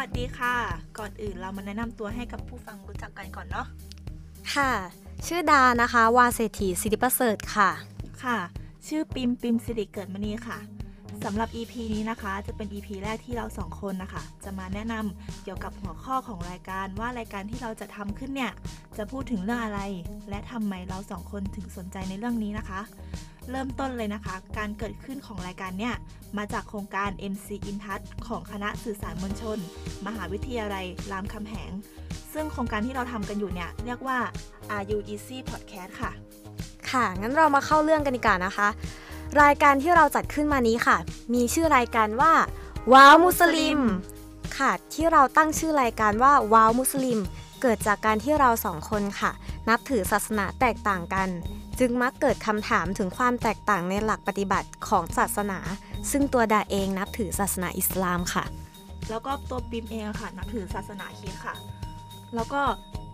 วัสดีค่ะ ก่อนอื่นเรามาแนะนำตัวให้กับผู้ฟังรู้จักกันก่อนเนาะ ค่ะ ชื่อดานะคะ วาเศรษฐีสิริประเสริฐค่ะ ค่ะ ชื่อปิมปิมสิริเกิดมณีค่ะ สำหรับ EP นี้นะคะจะเป็น EP แรกที่เราสองคนนะคะจะมาแนะนำเกี่ยวกับหัวข้อของรายการว่ารายการที่เราจะทำขึ้นเนี่ยจะพูดถึงเรื่องอะไร และทำไมเราสองคนถึงสนใจในเรื่องนี้นะคะ เริ่มต้นเลยนะคะ การเกิดขึ้นของรายการเนี่ยมาจากโครงการ MC i n t o u c h ของคณะสื่อสารมวลชน มหาวิทยาลัยรามคำแหง ซึ่งโครงการที่เราทำกันอยู่เนี่ยเรียกว่า Are You Easy Podcast ค่ะ ค่ะงั้นเรามาเข้าเรื่องกันดีกว่านะคะ รายการที่เราจัดขึ้นมานี้ค่ะ มีชื่อรายการว่าว้าวมุสลิม ค่ะที่เราตั้งชื่อรายการว่าว้าวมุสลิม เกิดจากการที่เราสองคนค่ะ นับถือศาสนาแตกต่างกัน จึงมักเกิดคำถามถึงความแตกต่างในหลักปฏิบัติของศาสนา ซึ่งตัวดาเองนับถือศาสนาอิสลามค่ะ แล้วก็ตัวปิมเองค่ะ นับถือศาสนาคริสต์ค่ะ แล้วก็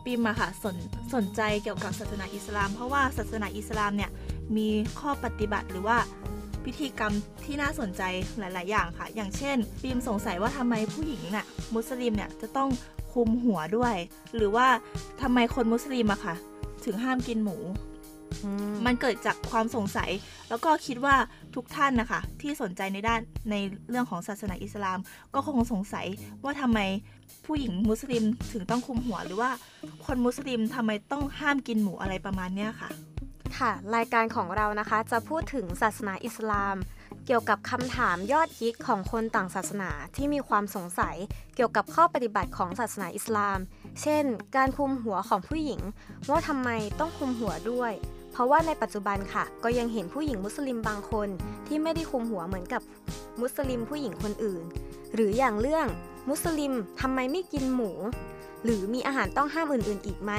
ปิมอะค่ะสนสนใจเกี่ยวกับศาสนาอิสลาม เพราะว่าศาสนาอิสลามเนี่ย มีข้อปฏิบัติหรือว่าพิธีกรรมที่น่าสนใจหลาย ๆ อย่างค่ะ อย่างเช่นปิมสงสัยว่าทำไมผู้หญิงน่ะมุสลิมเนี่ยจะต้องคุมหัวด้วย หรือว่าทำไมคนมุสลิมอะค่ะ ถึงห้ามกินหมู มันเกิดจากความสงสัย แล้วก็คิดว่าทุกท่านนะคะที่สนใจในด้านในเรื่องของศาสนาอิสลาม ก็คงสงสัยว่าทำไมผู้หญิงมุสลิมถึงต้องคุมหัว หรือว่าคนมุสลิมทำไมต้องห้ามกินหมูอะไรประมาณเนี้ยค่ะ ค่ะ รายการของเรานะคะจะพูดถึงศาสนาอิสลาม เกี่ยวกับคำถามยอดฮิตของคนต่างศาสนาที่มีความสงสัย เกี่ยวกับข้อปฏิบัติของศาสนาอิสลาม เช่น การคุมหัวของผู้หญิง ว่าทำไมต้องคุมหัวด้วย เพราะว่าในปัจจุบันค่ะ ก็ยังเห็นผู้หญิงมุสลิมบางคน ที่ไม่ได้คุมหัวเหมือนกับมุสลิมผู้หญิงคนอื่น หรืออย่างเรื่องมุสลิมทำไมไม่กินหมู หรือมีอาหารต้องห้ามอื่นๆ อีกไหม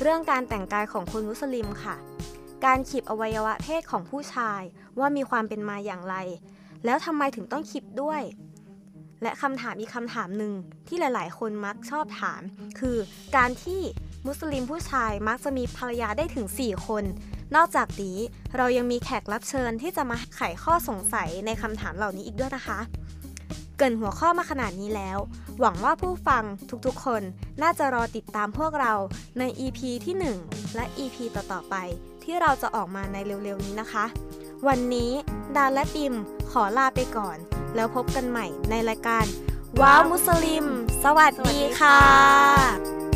เรื่องการแต่งกายของคนมุสลิมค่ะ การขีบอวัยวะเพศของผู้ชายว่ามีความเป็นมาอย่างไร แล้วทำไมถึงต้องขีบด้วย และคำถามอีกคำถามหนึ่งที่หลาย ๆ คนมักชอบถาม คือการที่มุสลิมผู้ชายมักจะมีภรรยาได้ถึง 4 คน นอกจากนี้เรายังมีแขกรับเชิญที่จะมาไขข้อสงสัยในคำถามเหล่านี้อีกด้วยนะคะ เกินหัวข้อมาขนาดนี้แล้ว หวังว่าผู้ฟังทุกๆ คนน่าจะรอติดตามพวกเราใน EP ที่ 1 และ EP ต่อๆไป ที่เราจะออกมาในเร็วๆนี้นะคะ วันนี้ดาและปิมขอลาไปก่อน แล้วพบกันใหม่ในรายการว้าวมุสลิม สวัสดีค่ะ